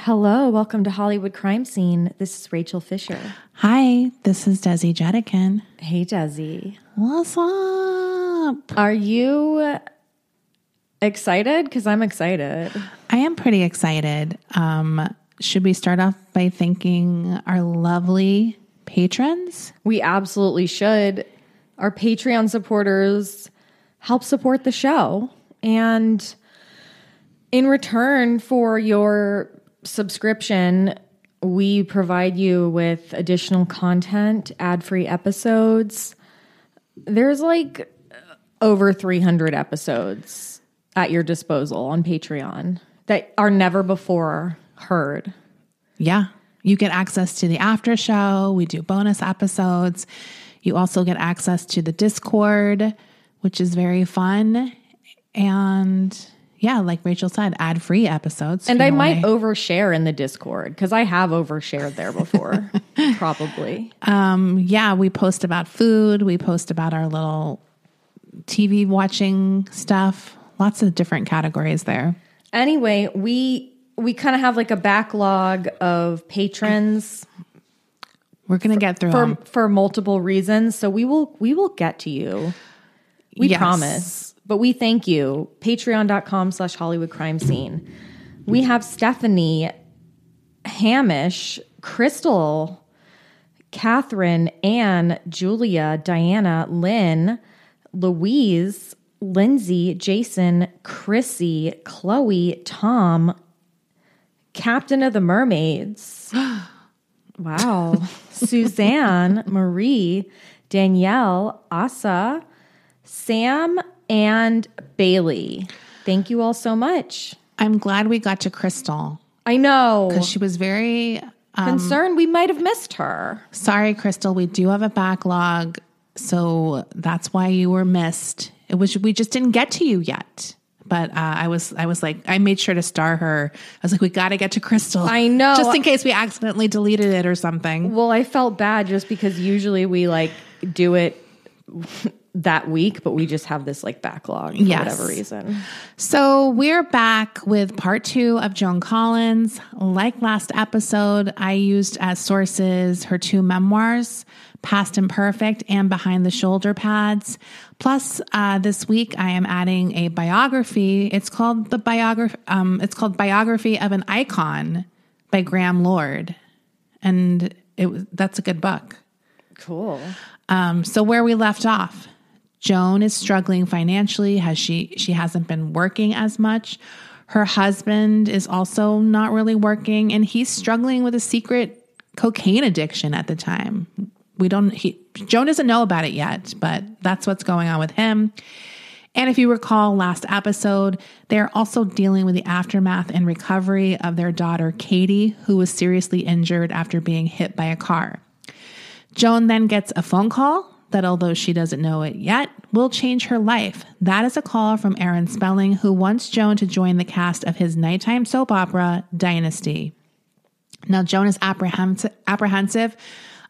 Hello, welcome to Hollywood Crime Scene. This is Rachel Fisher. Hi, this is Desi Jedeikin. Hey, Desi. What's up? Are you excited? Because I'm excited. I am pretty excited. Um, should we start off by thanking our lovely patrons? We absolutely should. Our Patreon supporters help support the show. And in return for your subscription, we provide you with additional content, ad free episodes. There's like over 300 episodes at your disposal on Patreon that are never before heard. Yeah. You get access to the after show. We do bonus episodes. You also get access to the Discord, which is very fun. And yeah, like Rachel said, ad free episodes. And I might overshare in the Discord because I have overshared there before, probably. Um, yeah, we post about food. We post about our little TV watching stuff. Lots of different categories there. Anyway, we we kind of have like a backlog of patrons We're gonna get through for them. for multiple reasons. So we will we will get to you. We Yes. promise. But we thank you. Patreon.com slash Hollywood Crime Scene. We have Stephanie, Hamish, Crystal, Catherine, Anne, Julia, Diana, Lynn, Louise, Lindsay, Jason, Chrissy, Chloe, Tom, Captain of the Mermaids. Wow. Suzanne, Marie, Danielle, Asa, Sam, and Bailey. Thank you all so much. I'm glad we got to Crystal I know. because she was very um, Concerned we might have missed her. sorry, Crystal. We do have a backlog, so that's why you were missed. It was we just didn't get to you yet. But uh, I was I was like I made sure to star her. I was like we got to get to Crystal. I know. just in case we accidentally deleted it or something. Well, I felt bad just because usually we like do it that week, but we just have this like backlog for Yes. whatever reason. So we're back with part two of Joan Collins. Like last episode, I used as sources her two memoirs, Past Imperfect and Behind the Shoulder Pads. Plus, uh, this week I am adding a biography. It's called the biography. Um, it's called Biography of an Icon by Graham Lord, and it was that's a good book. Cool. Um, so where we left off, Joan is struggling financially. Has she? She hasn't been working as much. Her husband is also not really working, and he's struggling with a secret cocaine addiction at the time. We don't. He, Joan doesn't know about it yet, but that's what's going on with him. And if you recall last episode, they're also dealing with the aftermath and recovery of their daughter, Katie, who was seriously injured after being hit by a car. Joan then gets a phone call that, although she doesn't know it yet, will change her life. That is a call from Aaron Spelling, who wants Joan to join the cast of his nighttime soap opera, Dynasty. Now, Joan is apprehensive,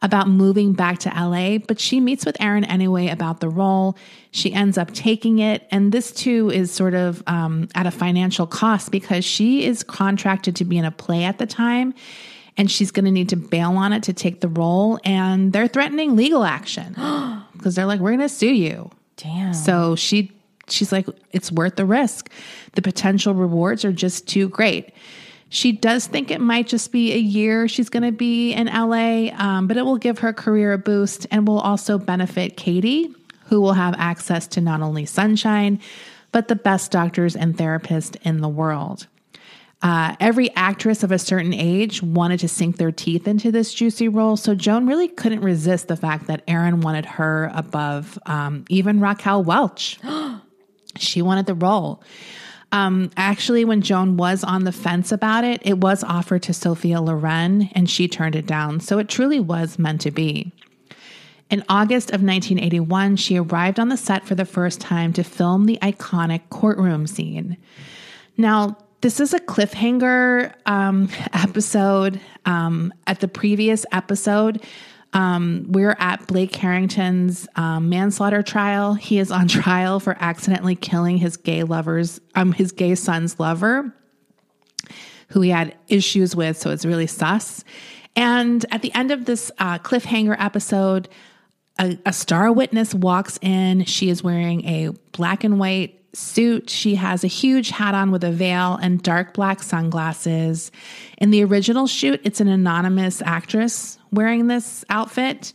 about moving back to LA, but she meets with Aaron anyway about the role. She ends up taking it. And this too is sort of um, at a financial cost because she is contracted to be in a play at the time and she's going to need to bail on it to take the role. And they're threatening legal action because they're like, we're going to sue you. Damn. So she she's like, it's worth the risk. The potential rewards are just too great. She does think it might just be a year she's going to be in LA, um, but it will give her career a boost and will also benefit Katie, who will have access to not only sunshine, but the best doctors and therapists in the world. Uh, every actress of a certain age wanted to sink their teeth into this juicy role, so Joan really couldn't resist the fact that Aaron wanted her above um, even Raquel Welch. she wanted the role. Um, actually, when Joan was on the fence about it, it was offered to Sophia Loren and she turned it down. So it truly was meant to be. In August of 1981, she arrived on the set for the first time to film the iconic courtroom scene. Now, this is a cliffhanger um, episode. Um, at the previous episode, um, we're at Blake Carrington's um, manslaughter trial. He is on trial for accidentally killing his gay lovers, um, his gay son's lover, who he had issues with. So it's really sus. And at the end of this uh, cliffhanger episode, a, a star witness walks in. She is wearing a black and white suit. She has a huge hat on with a veil and dark black sunglasses. In the original shoot, it's an anonymous actress wearing this outfit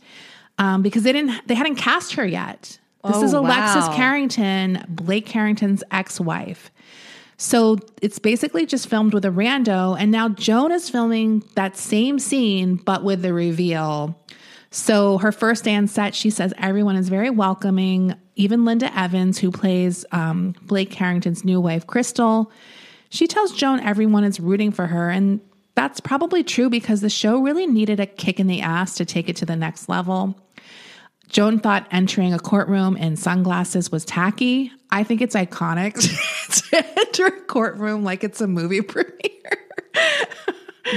um, because they didn't they hadn't cast her yet. This Oh, is Alexis wow. Carrington, Blake Carrington's ex-wife. So it's basically just filmed with a rando, and now Joan is filming that same scene but with the reveal. So her first on set, she says everyone is very welcoming. Even Linda Evans, who plays um, Blake Carrington's new wife, Krystle, she tells Joan everyone is rooting for her, and that's probably true because the show really needed a kick in the ass to take it to the next level. Joan thought entering a courtroom in sunglasses was tacky. I think it's iconic to enter a courtroom like it's a movie premiere.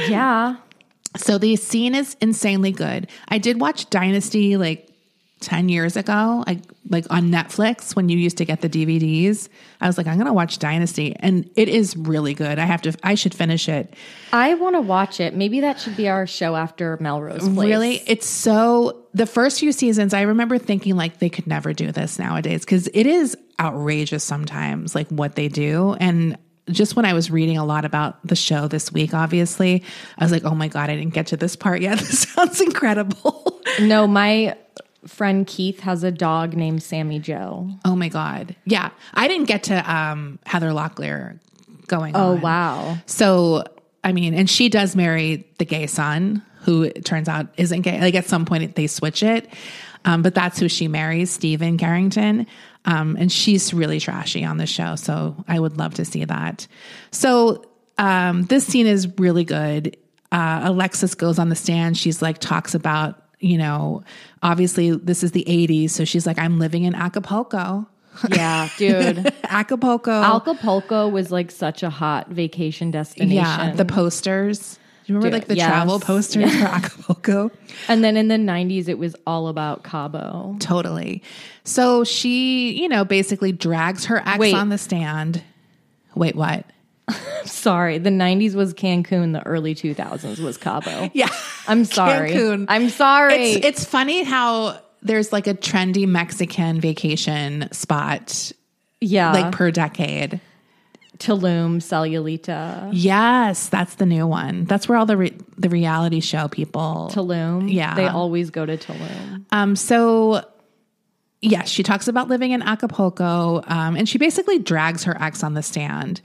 Yeah. So the scene is insanely good. I did watch Dynasty like 10 years ago, like like on Netflix when you used to get the DVDs. I was like, I'm gonna watch Dynasty. And it is really good. I have to I should finish it. I want to watch it. Maybe that should be our show after Melrose Place. Really, it's so. The first few seasons, I remember thinking like they could never do this nowadays because it is outrageous sometimes, like what they do. And just when I was reading a lot about the show this week, obviously, I was like, oh my god, I didn't get to this part yet. This sounds incredible. No, my friend Keith has a dog named Sammy Jo. oh my god, yeah, I didn't get to um, Heather Locklear going. Oh on. wow. So, I mean, and she does marry the gay son, who it turns out isn't gay. Like at some point they switch it. Um, but that's who she marries, Stephen Carrington. Um, and she's really trashy on the show. So I would love to see that. So um, this scene is really good. Uh, Alexis goes on the stand. She's like, talks about, you know, obviously this is the 80s. So she's like, I'm living in Acapulco. Yeah, dude. Acapulco. Acapulco was like such a hot vacation destination. Yeah, the posters. Do you remember Dude, like the yes. travel posters for Acapulco? and then in the 90s it was all about Cabo. Totally. So she, you know, basically drags her ex Wait. on the stand. Wait, what? Sorry, the 90s was Cancun, the early 2000s was Cabo. Yeah. I'm sorry. Cancun. I'm sorry. It's it's funny how there's like a trendy Mexican vacation spot yeah. like per decade. Tulum, Sayulita, Yes, that's the new one. That's where all the re- the reality show people Tulum. Yeah. They always go to Tulum. Um, so yes, she talks about living in Acapulco, um, and she basically drags her ex on the stand.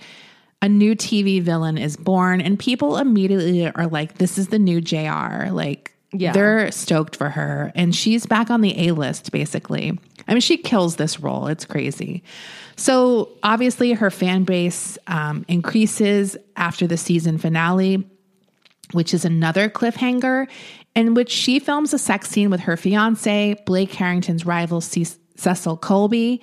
A new TV villain is born, and people immediately are like, "This is the new JR." Like, Yeah. they're stoked for her, and she's back on the A list. Basically, I mean, she kills this role. It's crazy. So obviously, her fan base um, increases after the season finale which is another cliffhanger in which she films a sex scene with her fiance, Blake Carrington's rival, C- Cecil Colby.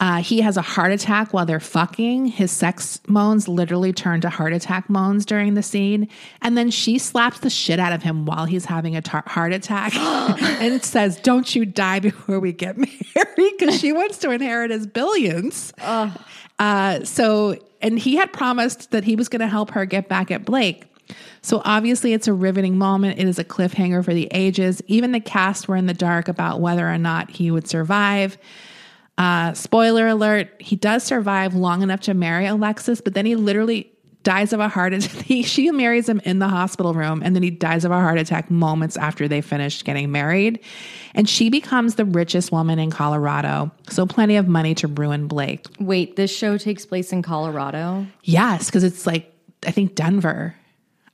Uh, he has a heart attack while they're fucking. His sex moans literally turn to heart attack moans during the scene. And then she slaps the shit out of him while he's having a tar- heart attack. and it says, Don't you die before we get married? Because she wants to inherit his billions. Uh, so, and he had promised that he was going to help her get back at Blake. So obviously, it's a riveting moment. It is a cliffhanger for the ages. Even the cast were in the dark about whether or not he would survive. Uh, spoiler alert: He does survive long enough to marry Alexis, but then he literally dies of a heart attack. She marries him in the hospital room, and then he dies of a heart attack moments after they finished getting married. And she becomes the richest woman in Colorado, so plenty of money to ruin Blake. Wait, this show takes place in Colorado? Yes, because it's like I think Denver.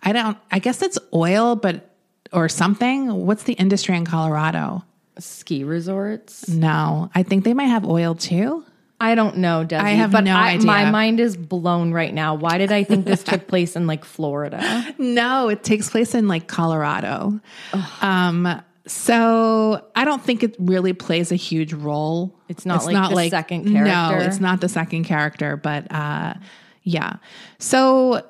I don't. I guess it's oil, but or something. What's the industry in Colorado? Ski resorts? No, I think they might have oil too. I don't know, Desi. I have but no I, idea. My mind is blown right now. Why did I think this took place in like Florida? No, it takes place in like Colorado. Um, so I don't think it really plays a huge role. It's not like the second character? No, it's not the second character, but uh, yeah. So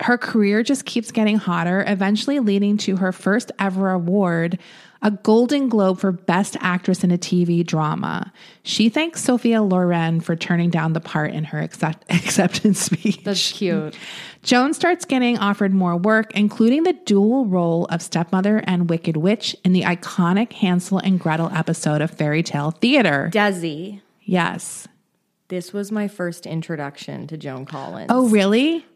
her career just keeps getting hotter, eventually leading to her first ever award, a Golden Globe for Best Actress in a TV Drama. She thanks Sophia Loren for turning down the part in her accept- acceptance speech. That's cute. Joan starts getting offered more work, including the dual role of stepmother and Wicked Witch in the iconic Hansel and Gretel episode of Fairy Tale Theater. Desi, yes. this was my first introduction to Joan Collins. Oh, really?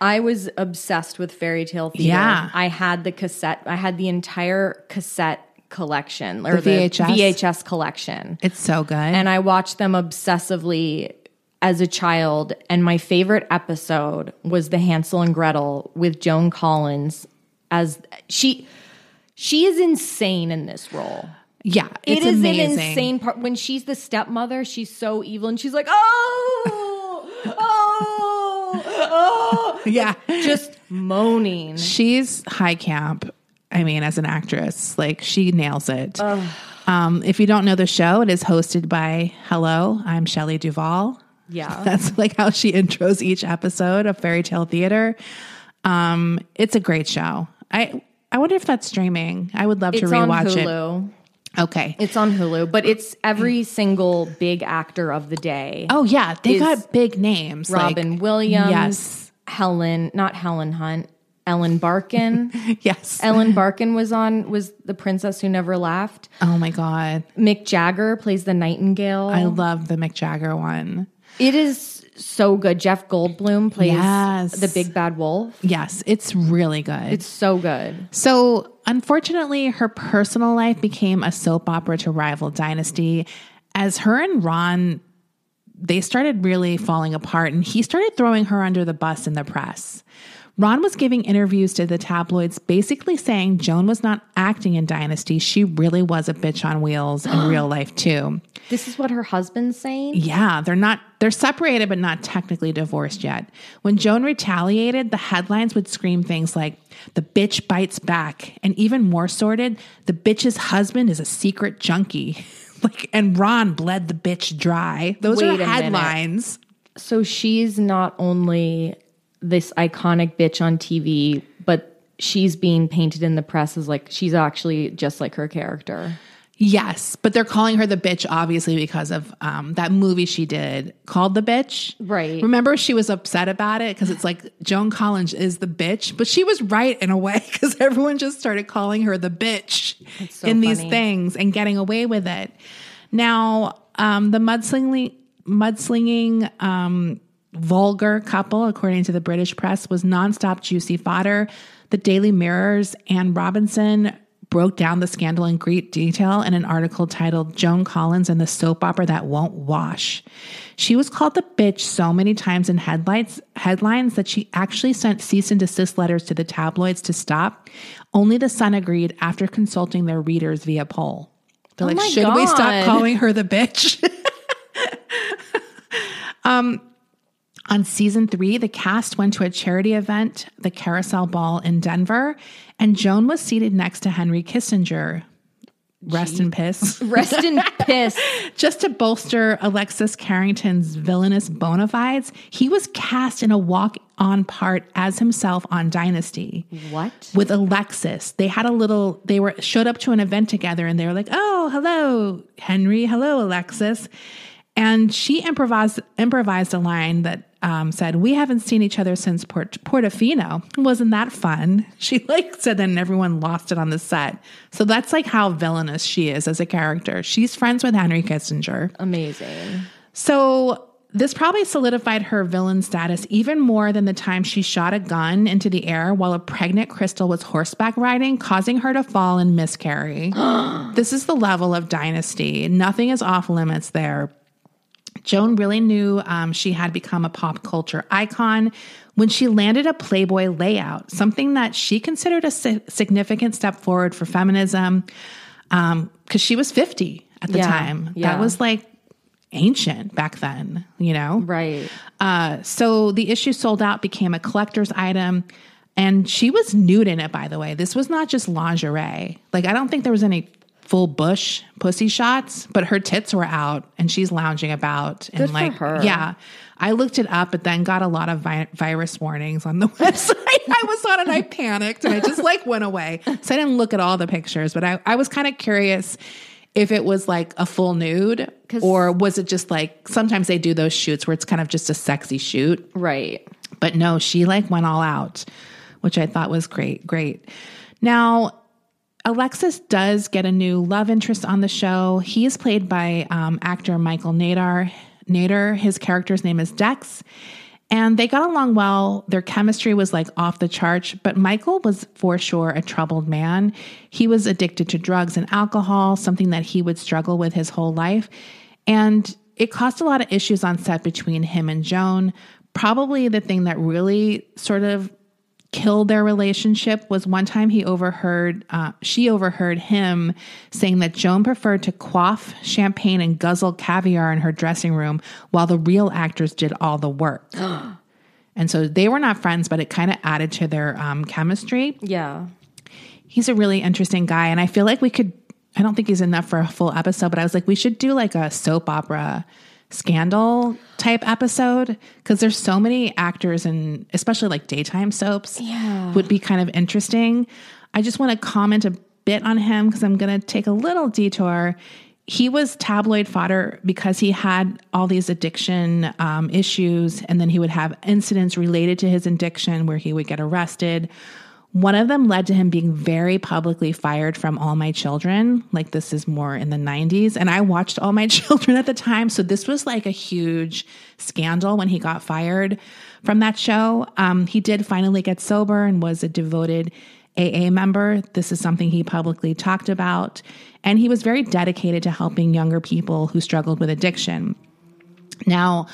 I was obsessed with fairy tale theater. Yeah. I had the cassette, I had the entire cassette collection or The the VHS? VHS collection. It's so good. and I watched them obsessively as a child. And my favorite episode was the Hansel and Gretel with Joan Collins as she she is insane in this role. yeah, it's It is an insane part when she's the stepmother. She's so evil, and she's like, "Oh, oh, oh!" Yeah. just moaning. She's high camp. I mean, as an actress, like she nails it. Um, if you don't know the show, it is hosted by Hello, I'm Shelley Duvall. Yeah, That's like how she intros each episode of Fairy Tale Theater. Um, it's a great show. I I wonder if that's streaming. I would love to it's on rewatch it. Hulu. Okay. It's on Hulu, but it's every mm. single big actor of the day. oh yeah, they got big names. like- Robin Williams, Yes. Helen, not Helen Hunt, Ellen Barkin. Yes. Ellen Barkin was on was the princess who never laughed. oh my god, Mick Jagger plays the Nightingale. I love the Mick Jagger one. It is so good. Jeff Goldblum plays Yes. the big bad wolf. Yes, it's really good. It's so good. So, unfortunately, her personal life became a soap opera to rival Dynasty as her and Ron they started really falling apart and he started throwing her under the bus in the press. Ron was giving interviews to the tabloids basically saying Joan was not acting in Dynasty. She really was a bitch on wheels in real life too. This is what her husband's saying. Yeah, they're not they're separated but not technically divorced yet. When Joan retaliated, the headlines would scream things like the bitch bites back and even more sorted, the bitch's husband is a secret junkie. like and Ron bled the bitch dry. Those Wait are headlines. So she's not only this iconic bitch on TV, but she's being painted in the press as like she's actually just like her character. Yes, but they're calling her the bitch obviously because of um, that movie she did called The Bitch. Right. Remember, she was upset about it because it's like Joan Collins is the bitch, but she was right in a way because everyone just started calling her the bitch so in these things and getting away with it. Now, um, the mudslinging, mudslinging, um, vulgar couple, according to the British press, was nonstop juicy fodder. The Daily Mirror's Anne Robinson broke down the scandal in great detail in an article titled Joan Collins and the Soap Opera That Won't Wash. She was called the bitch so many times in headlines, headlines that she actually sent cease and desist letters to the tabloids to stop. Only the Sun agreed after consulting their readers via poll. They're like, Oh my should we stop calling her the bitch? Um, On season three, the cast went to a charity event, the Carousel Ball in Denver, and Joan was seated next to Henry Kissinger. Rest in piss. Rest in piss. Just to bolster Alexis Carrington's villainous bona fides, he was cast in a walk on part as himself on Dynasty What? with Alexis. They had a little, they were showed up to an event together and they were like, oh, hello, Henry. Hello, Alexis. And she improvised improvised a line that um, said, "We haven't seen each other since Port- Portofino. Wasn't that fun?" She like said that, and everyone lost it on the set. So that's like how villainous she is as a character. She's friends with Henry Kissinger. Amazing. So this probably solidified her villain status even more than the time she shot a gun into the air while a pregnant Krystle was horseback riding, causing her to fall and miscarry. this is the level of dynasty. Nothing is off limits there. Joan really knew um, she had become a pop culture icon when she landed a Playboy layout, something that she considered a si- significant step forward for feminism because she was 50 at the Yeah, time. yeah. That was like ancient back then, you know? Right. Uh, so the issue sold out, became a collector's item. And she was nude in it, by the way. This was not just lingerie. Like, I don't think there was any full bush pussy shots, but her tits were out and she's lounging about. And Good like, her. yeah, I looked it up, but then got a lot of vi- virus warnings on the website. I was on and I panicked and I just like went away. So I didn't look at all the pictures, but I, I was kind of curious if it was like a full nude or was it just like sometimes they do those shoots where it's kind of just a sexy shoot. Right. But no, she like went all out, which I thought was great. Great. Now, Alexis does get a new love interest on the show. He is played by um, actor Michael Nadar. Nader, his character's name is Dex. And they got along well. Their chemistry was like off the charts, but Michael was for sure a troubled man. He was addicted to drugs and alcohol, something that he would struggle with his whole life. And it caused a lot of issues on set between him and Joan. Probably the thing that really sort of killed their relationship was one time he overheard uh, she overheard him saying that joan preferred to quaff champagne and guzzle caviar in her dressing room while the real actors did all the work and so they were not friends but it kind of added to their um, chemistry Yeah. he's a really interesting guy and i feel like we could i don't think he's enough for a full episode but i was like we should do like a soap opera scandal type episode because there's so many actors and especially like daytime soaps Yeah. would be kind of interesting. I just want to comment a bit on him because i'm going to take a little detour. He was tabloid fodder because he had all these addiction um, issues and then he would have incidents related to his addiction where he would get arrested one of them led to him being very publicly fired from All My Children. Like, this is more in the 90s. And I watched All My Children at the time. So, this was like a huge scandal when he got fired from that show. Um, he did finally get sober and was a devoted AA member. This is something he publicly talked about. And he was very dedicated to helping younger people who struggled with addiction. Now,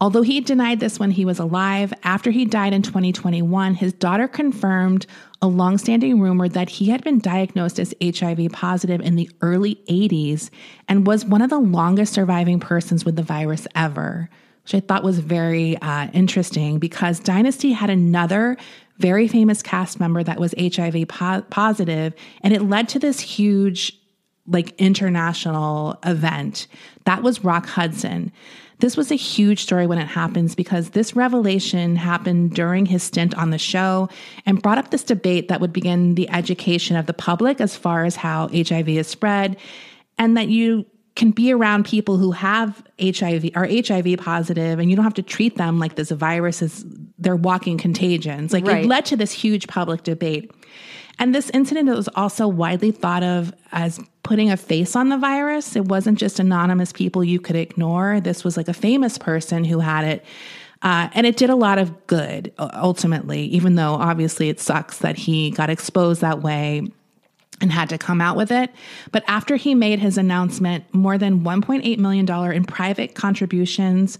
although he denied this when he was alive, after he died in 2021, his daughter confirmed a longstanding rumor that he had been diagnosed as HIV positive in the early 80s and was one of the longest surviving persons with the virus ever, which I thought was very uh, interesting because Dynasty had another very famous cast member that was HIV po- positive, and it led to this huge like international event. That was Rock Hudson. This was a huge story when it happens because this revelation happened during his stint on the show and brought up this debate that would begin the education of the public as far as how HIV is spread and that you can be around people who have HIV are HIV positive and you don't have to treat them like this virus is they're walking contagions. Like Right. it led to this huge public debate. And this incident was also widely thought of as putting a face on the virus. It wasn't just anonymous people you could ignore. This was like a famous person who had it. Uh, and it did a lot of good ultimately, even though obviously it sucks that he got exposed that way and had to come out with it. But after he made his announcement, more than $1.8 million in private contributions,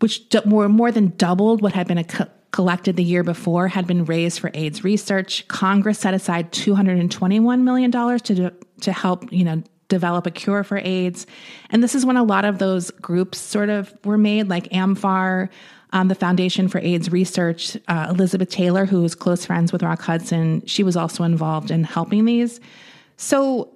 which d- more, than doubled what had been co- collected the year before, had been raised for AIDS research. Congress set aside $221 million to, do, to help, you know, develop a cure for AIDS. And this is when a lot of those groups sort of were made, like AMFAR, um, the Foundation for AIDS Research. Uh, Elizabeth Taylor, who was close friends with Rock Hudson, she was also involved in helping these. So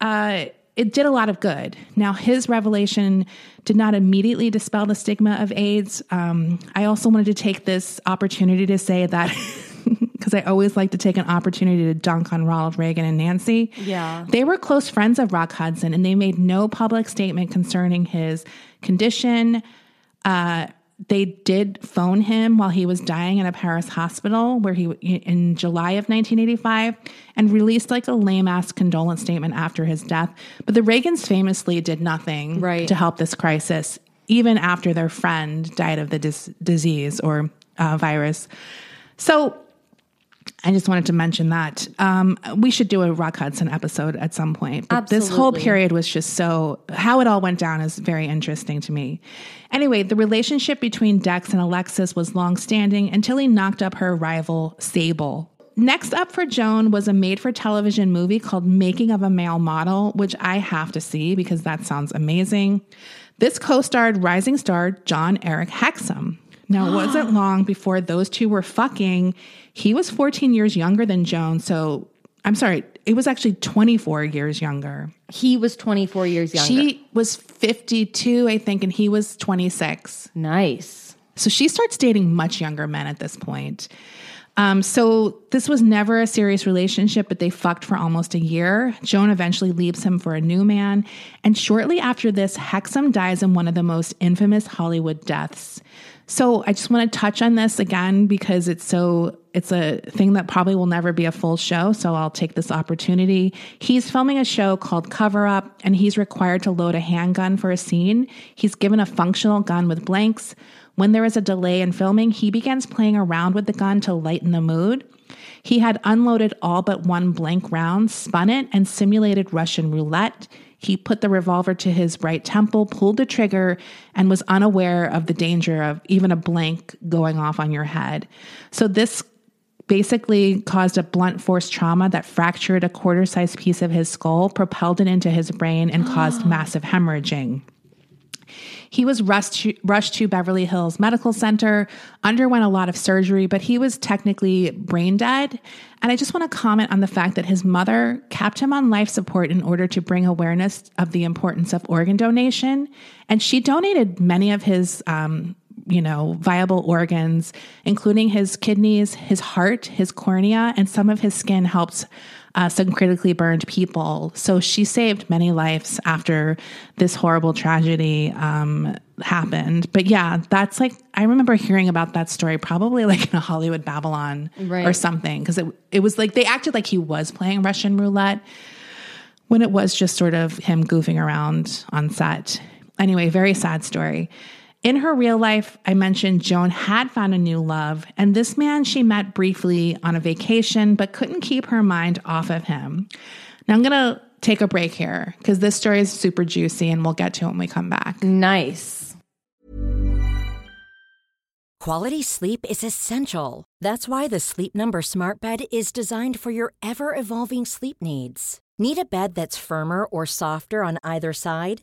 uh, it did a lot of good. Now, his revelation did not immediately dispel the stigma of AIDS. Um, I also wanted to take this opportunity to say that. Because I always like to take an opportunity to dunk on Ronald Reagan and Nancy. Yeah. They were close friends of Rock Hudson and they made no public statement concerning his condition. Uh, they did phone him while he was dying in a Paris hospital where he in July of 1985 and released like a lame ass condolence statement after his death. But the Reagans famously did nothing Right. to help this crisis, even after their friend died of the dis- disease or uh, virus. So I just wanted to mention that. Um, we should do a Rock Hudson episode at some point. But this whole period was just so, how it all went down is very interesting to me. Anyway, the relationship between Dex and Alexis was longstanding until he knocked up her rival, Sable. Next up for Joan was a made for television movie called Making of a Male Model, which I have to see because that sounds amazing. This co starred rising star Jon-Erik Hexum. Now, it wasn't long before those two were fucking. He was 14 years younger than Joan. So, I'm sorry, it was actually 24 years younger. He was 24 years younger. She was 52, I think, and he was 26. nice. So she starts dating much younger men at this point. Um, so this was never a serious relationship, but they fucked for almost a year. Joan eventually leaves him for a new man. And shortly after this, Hexum dies in one of the most infamous Hollywood deaths. So I just want to touch on this again because it's so it's a thing that probably will never be a full show, so I'll take this opportunity. He's filming a show called Cover Up and he's required to load a handgun for a scene. He's given a functional gun with blanks. When there is a delay in filming, he begins playing around with the gun to lighten the mood. He had unloaded all but one blank round, spun it, and simulated Russian roulette. He put the revolver to his right temple, pulled the trigger, and was unaware of the danger of even a blank going off on your head. So, this basically caused a blunt force trauma that fractured a quarter sized piece of his skull, propelled it into his brain, and caused massive hemorrhaging. He was rushed to, rushed to Beverly Hills Medical Center, underwent a lot of surgery, but he was technically brain dead. And I just want to comment on the fact that his mother kept him on life support in order to bring awareness of the importance of organ donation. And she donated many of his um, you know, viable organs, including his kidneys, his heart, his cornea, and some of his skin helps uh, some critically burned people. So she saved many lives after this horrible tragedy um, happened. But yeah, that's like I remember hearing about that story probably like in a Hollywood Babylon Right. or something because it it was like they acted like he was playing Russian roulette when it was just sort of him goofing around on set. Anyway, very sad story. In her real life, I mentioned Joan had found a new love, and this man she met briefly on a vacation, but couldn't keep her mind off of him. Now I'm gonna take a break here because this story is super juicy, and we'll get to it when we come back. Nice. Quality sleep is essential. That's why the Sleep Number Smart Bed is designed for your ever evolving sleep needs. Need a bed that's firmer or softer on either side?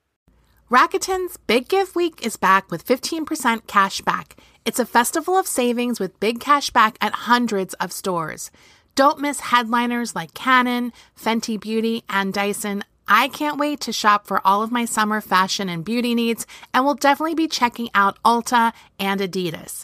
Rakuten's Big Give Week is back with 15% cash back. It's a festival of savings with big cash back at hundreds of stores. Don't miss headliners like Canon, Fenty Beauty, and Dyson. I can't wait to shop for all of my summer fashion and beauty needs, and will definitely be checking out Ulta and Adidas.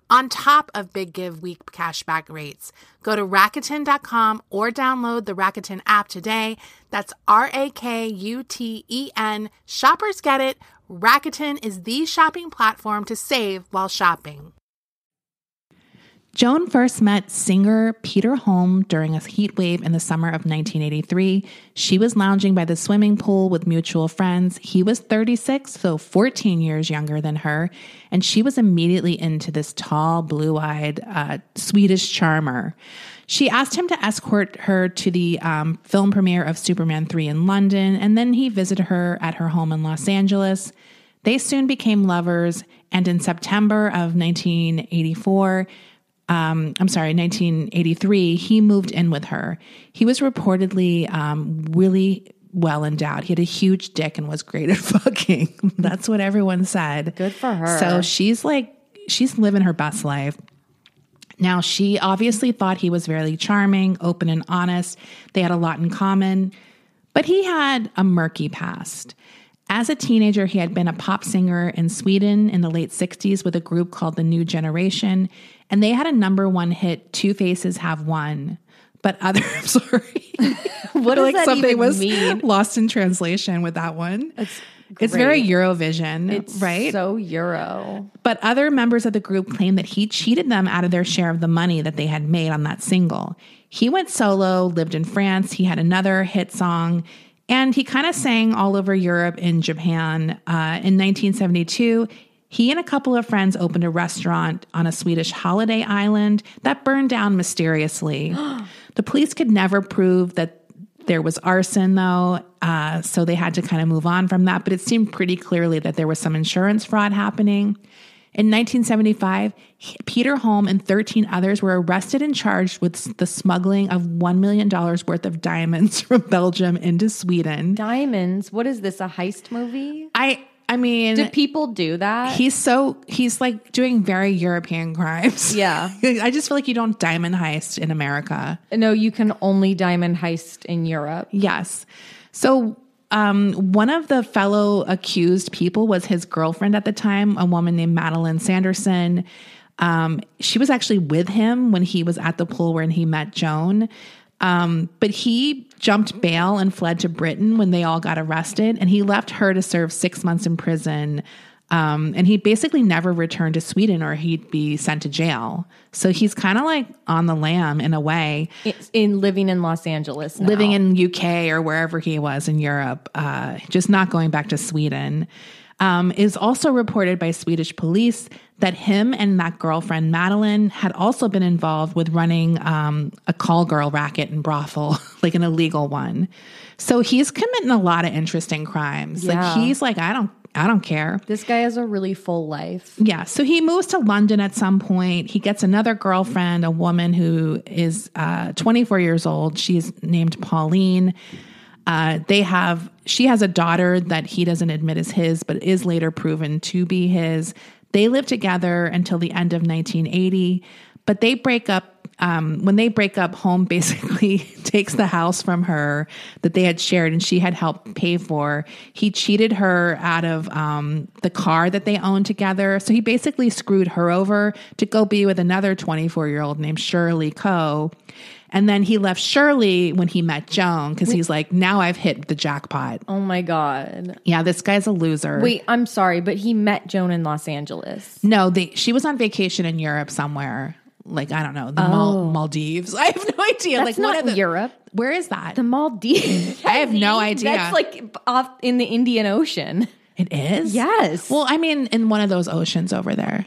on top of Big Give Week cashback rates. Go to Rakuten.com or download the Rakuten app today. That's R A K U T E N. Shoppers get it. Rakuten is the shopping platform to save while shopping. Joan first met singer Peter Holm during a heat wave in the summer of 1983. She was lounging by the swimming pool with mutual friends. He was 36, so 14 years younger than her, and she was immediately into this tall, blue eyed uh, Swedish charmer. She asked him to escort her to the um, film premiere of Superman 3 in London, and then he visited her at her home in Los Angeles. They soon became lovers, and in September of 1984, um, I'm sorry, 1983, he moved in with her. He was reportedly um, really well endowed. He had a huge dick and was great at fucking. That's what everyone said. Good for her. So she's like, she's living her best life. Now, she obviously thought he was very charming, open, and honest. They had a lot in common, but he had a murky past. As a teenager, he had been a pop singer in Sweden in the late 60s with a group called the New Generation, and they had a number one hit, Two Faces Have One. But other, I'm sorry. what does that something even was mean? lost in translation with that one. It's It's very. Eurovision, It's right? So Euro. But other members of the group claimed that he cheated them out of their share of the money that they had made on that single. He went solo, lived in France. He had another hit song, and he kind of sang all over Europe and Japan. Uh, in 1972, he and a couple of friends opened a restaurant on a Swedish holiday island that burned down mysteriously. the police could never prove that there was arson, though, uh, so they had to kind of move on from that. But it seemed pretty clearly that there was some insurance fraud happening. In 1975, he- Peter Holm and 13 others were arrested and charged with the smuggling of $1 million worth of diamonds from Belgium into Sweden. Diamonds. What is this? A heist movie? I I mean, Do people do that? he's so he's like doing very European crimes. Yeah. I just feel like you don't diamond heist in America. no, you can only diamond heist in Europe. Yes. So um, one of the fellow accused people was his girlfriend at the time, a woman named Madeline Sanderson. Um, she was actually with him when he was at the pool where he met Joan. Um, but he jumped bail and fled to Britain when they all got arrested, and he left her to serve six months in prison. Um, and he basically never returned to Sweden or he'd be sent to jail. So he's kind of like on the lam in a way It's in living in Los Angeles. now. living in UK or wherever he was in Europe, uh, just not going back to Sweden. Um, is also reported by Swedish police that him and that girlfriend Madeline had also been involved with running um, a call girl racket and brothel, like an illegal one. So he's committing a lot of interesting crimes. Yeah. Like he's like, I don't, I don't care. This guy has a really full life. Yeah. So he moves to London at some point. He gets another girlfriend, a woman who is uh, 24 years old. She's named Pauline. Uh, they have, she has a daughter that he doesn't admit is his, but is later proven to be his. They live together until the end of 1980, but they break up. Um, when they break up, Holm basically takes the house from her that they had shared and she had helped pay for. He cheated her out of um, the car that they owned together. So he basically screwed her over to go be with another 24 year old named Shirley Coe. And then he left Shirley when he met Joan because he's like, now I've hit the jackpot. Oh my God. Yeah, this guy's a loser. Wait, I'm sorry, but he met Joan in Los Angeles. No, they, she was on vacation in Europe somewhere. Like, I don't know, the Mal- Maldives. I have no idea. Oh. That's like, not of the, Europe. Where is that? The Maldives. I have no idea. That's like off in the Indian Ocean. it is? Yes. Well, I mean, in one of those oceans over there.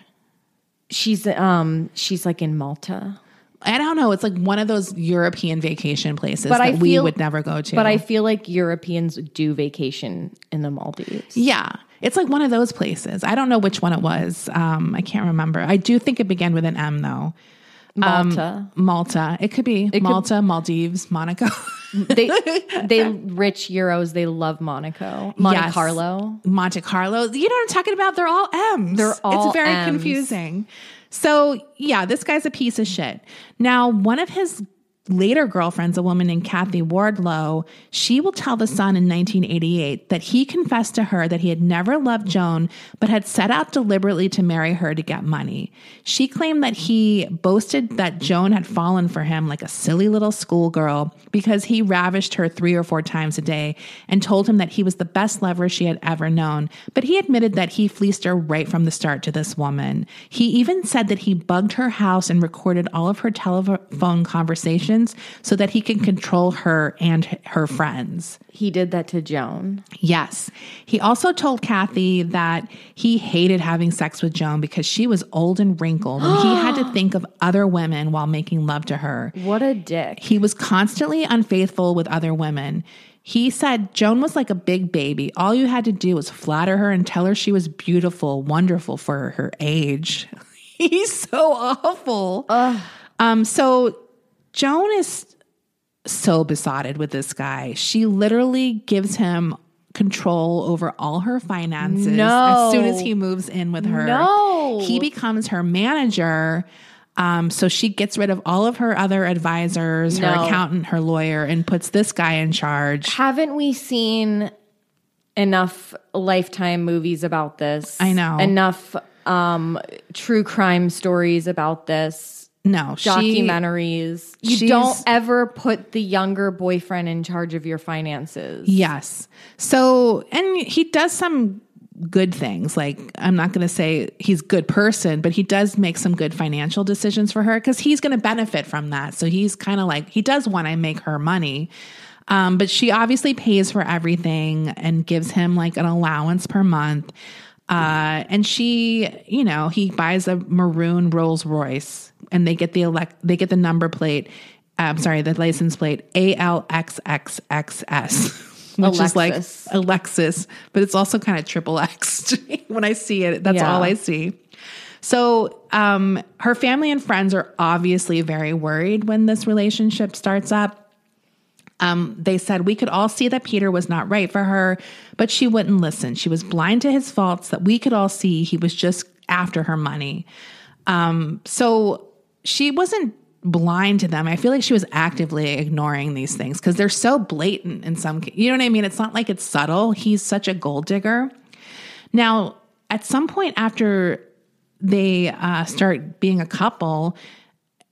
She's um she's like in Malta. I don't know. It's like one of those European vacation places But that I we would never go to. But I feel like Europeans do vacation in the Maldives. Yeah. It's like one of those places. I don't know which one it was. Um, I can't remember. I do think it began with an M though. Malta. Malta. It could be Malta, Maldives, Monaco. they they rich Euros, they love Monaco. Monte Yes. Carlo. Monte Carlo. You know what I'm talking about? They're all M's. They're all It's very Ms. confusing. So, yeah, this guy's a piece of shit. Now, one of his later girlfriends, a woman named Kathy Wardlow, she will tell The Sun in 1988 that he confessed to her that he had never loved Joan, but had set out deliberately to marry her to get money. She claimed that he boasted that Joan had fallen for him like a silly little schoolgirl because he ravished her three or four times a day and told him that he was the best lover she had ever known. But he admitted that he fleeced her right from the start to this woman. He even said that he bugged her house and recorded all of her telephone conversations so that he can control her and her friends. He did that to Joan. Yes. He also told Kathy that he hated having sex with Joan because she was old and wrinkled and he had to think of other women while making love to her. What a dick. He was constantly unfaithful with other women. He said Joan was like a big baby. All you had to do was flatter her and tell her she was beautiful, wonderful for her age. He's so awful. Um, so Joan is so besotted with this guy. She literally gives him control over all her finances No. as soon as he moves in with her. No. He becomes her manager. Um, so she gets rid of all of her other advisors, her accountant, her lawyer, and puts this guy in charge. Haven't we seen enough lifetime movies about this? I know. Enough um true crime stories about this, No, she, documentaries. you don't ever put the younger boyfriend in charge of your finances. Yes. So, and he does some good things. Like, I'm not going to say he's a good person, but he does make some good financial decisions for her because he's going to benefit from that. So he's kind of like, he does want to make her money. Um, but she obviously pays for everything and gives him like an allowance per month. Uh, and she, you know, he buys a maroon Rolls Royce and they get the elect, they get the number plate. I'm sorry, the license plate ALXXXS, which is like Alexis. Alexis, but it's also kind of triple X when I see it. That's Yeah. all I see. So, um, her family and friends are obviously very worried when this relationship starts up. Um, they said we could all see that Peter was not right for her, but she wouldn't listen. She was blind to his faults that we could all see. He was just after her money. Um, so she wasn't blind to them. I feel like she was actively ignoring these things because they're so blatant in some. You know what I mean? It's not like it's subtle. He's such a gold digger. Now, at some point after they uh, start being a couple,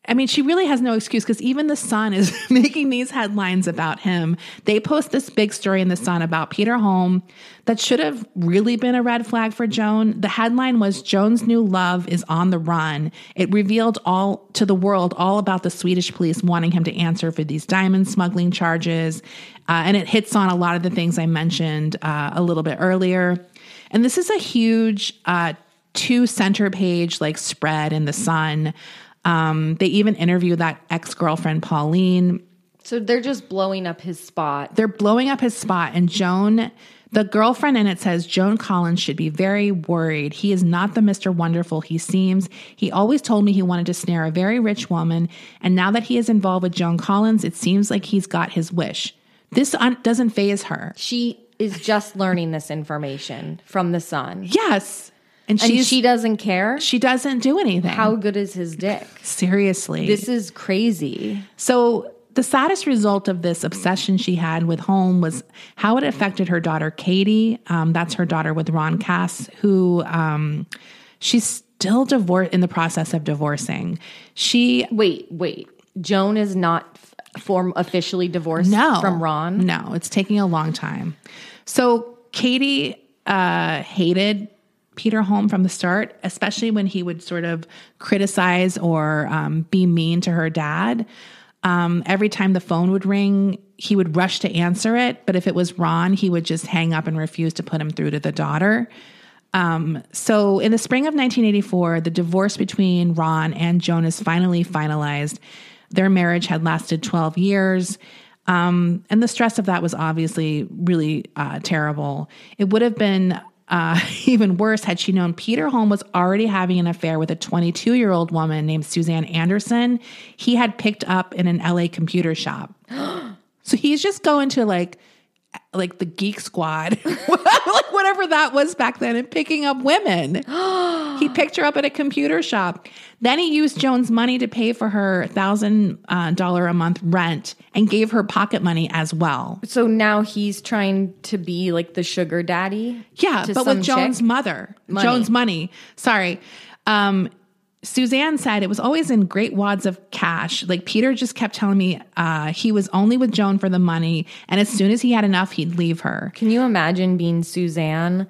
I mean, she really has no excuse because even the Sun is making these headlines about him. They post this big story in the Sun about Peter Holm that should have really been a red flag for Joan. The headline was Joan's new love is on the run. It revealed all to the world all about the Swedish police wanting him to answer for these diamond smuggling charges. Uh, and it hits on a lot of the things I mentioned uh, a little bit earlier. And this is a huge uh, two center page like spread in the Sun. Um, they even interview that ex girlfriend Pauline. So they're just blowing up his spot. They're blowing up his spot, and Joan, the girlfriend in it says Joan Collins should be very worried. He is not the Mr. Wonderful he seems. He always told me he wanted to snare a very rich woman, and now that he is involved with Joan Collins, it seems like he's got his wish. This un- doesn't phase her. She is just learning this information from the sun. Yes. And, And she doesn't care. she doesn't do anything. How good is his dick? Seriously. This is crazy. So, the saddest result of this obsession she had with Holm was how it affected her daughter, Katie. Um, that's her daughter with Ron Kass, who um, she's still divor- in the process of divorcing. She, Wait, wait. Joan is not form officially divorced no. from Ron. No, it's taking a long time. So, Katie uh, hated Peter Holm from the start, especially when he would sort of criticize or um, be mean to her dad. Um, every time the phone would ring, he would rush to answer it. But if it was Ron, he would just hang up and refuse to put him through to the daughter. Um, so in the spring of 1984, the divorce between Ron and Joan is finally finalized. Their marriage had lasted 12 years. Um, and the stress of that was obviously really uh, terrible. It would have been uh, even worse had she known Peter Holm was already having an affair with a 22 year old woman named Suzanne Anderson. He had picked up in an LA computer shop. so he's just going to like like the Geek Squad, like whatever that was back then, and picking up women. he picked her up at a computer shop. Then he used Joan's money to pay for her thousand uh, dollar a month rent and gave her pocket money as well. So now he's trying to be like the sugar daddy. Yeah, but with Joan's mother, Money. Joan's money. Sorry. Um, Suzanne said it was always in great wads of cash. Like Peter just kept telling me uh, he was only with Joan for the money, and as soon as he had enough, he'd leave her. Can you imagine being Suzanne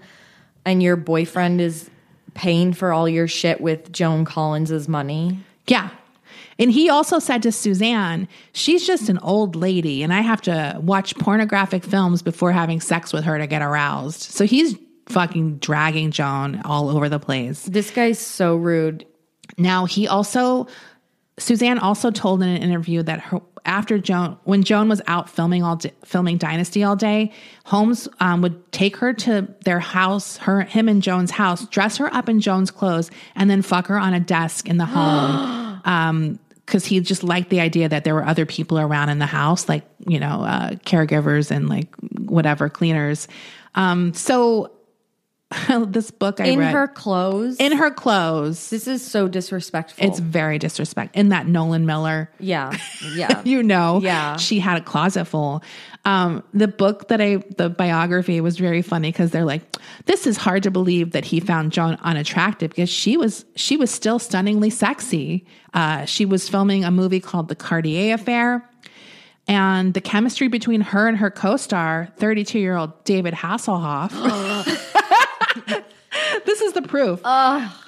and your boyfriend is paying for all your shit with Joan Collins's money? Yeah. And he also said to Suzanne, she's just an old lady, and I have to watch pornographic films before having sex with her to get aroused. So he's fucking dragging Joan all over the place. This guy's so rude. Now, he also, Suzanne also told in an interview that her, after Joan, when Joan was out filming all day, filming Dynasty all day, Holmes um, would take her to their house, her, him and Joan's house, dress her up in Joan's clothes, and then fuck her on a desk in the home. um, because he just liked the idea that there were other people around in the house, like you know, uh, caregivers and like whatever cleaners. Um, so this book I In read her clothes. in her clothes. this is so disrespectful. It's very disrespect. In that Nolan Miller, yeah. Yeah. you know, Yeah. she had a closet full. Um, the book that I, the biography was very funny because they're like, this is hard to believe that he found Joan unattractive because she was, she was still stunningly sexy. Uh, she was filming a movie called The Cartier Affair. And the chemistry between her and her co-star, 32 year old David Hasselhoff, this is the proof.